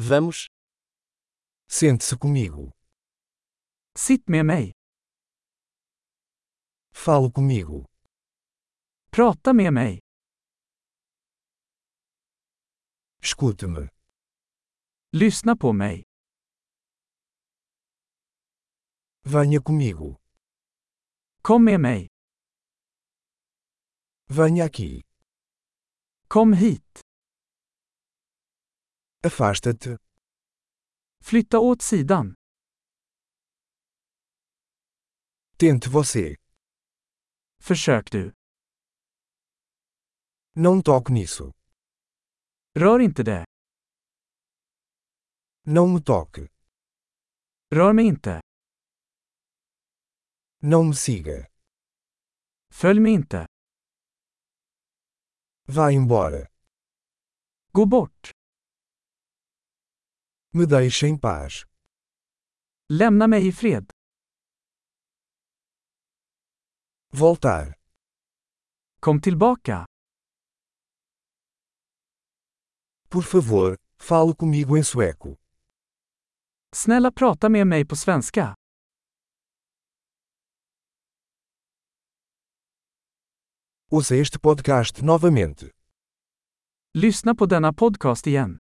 Vamos. Sente-se comigo. Sitt med mig. Fale comigo. Prata med mig. Escute-me. Lyssna på mig. Venha comigo. Kom med mig. Venha aqui. Kom hit. Afasta-te. Flytta åt sidan. Tente você. Försök du. Não toque nisso. Rör inte det. Não me toque. Rör mig inte. Não me siga. Följ mig inte. Vá embora. Gå bort. Me deixe em paz. Lämna mig i fred. Voltar. Kom tillbaka. Por favor, fale comigo em sueco. Snälla prata med mig på svenska. Ouça este podcast novamente. Lyssna på denna podcast igen.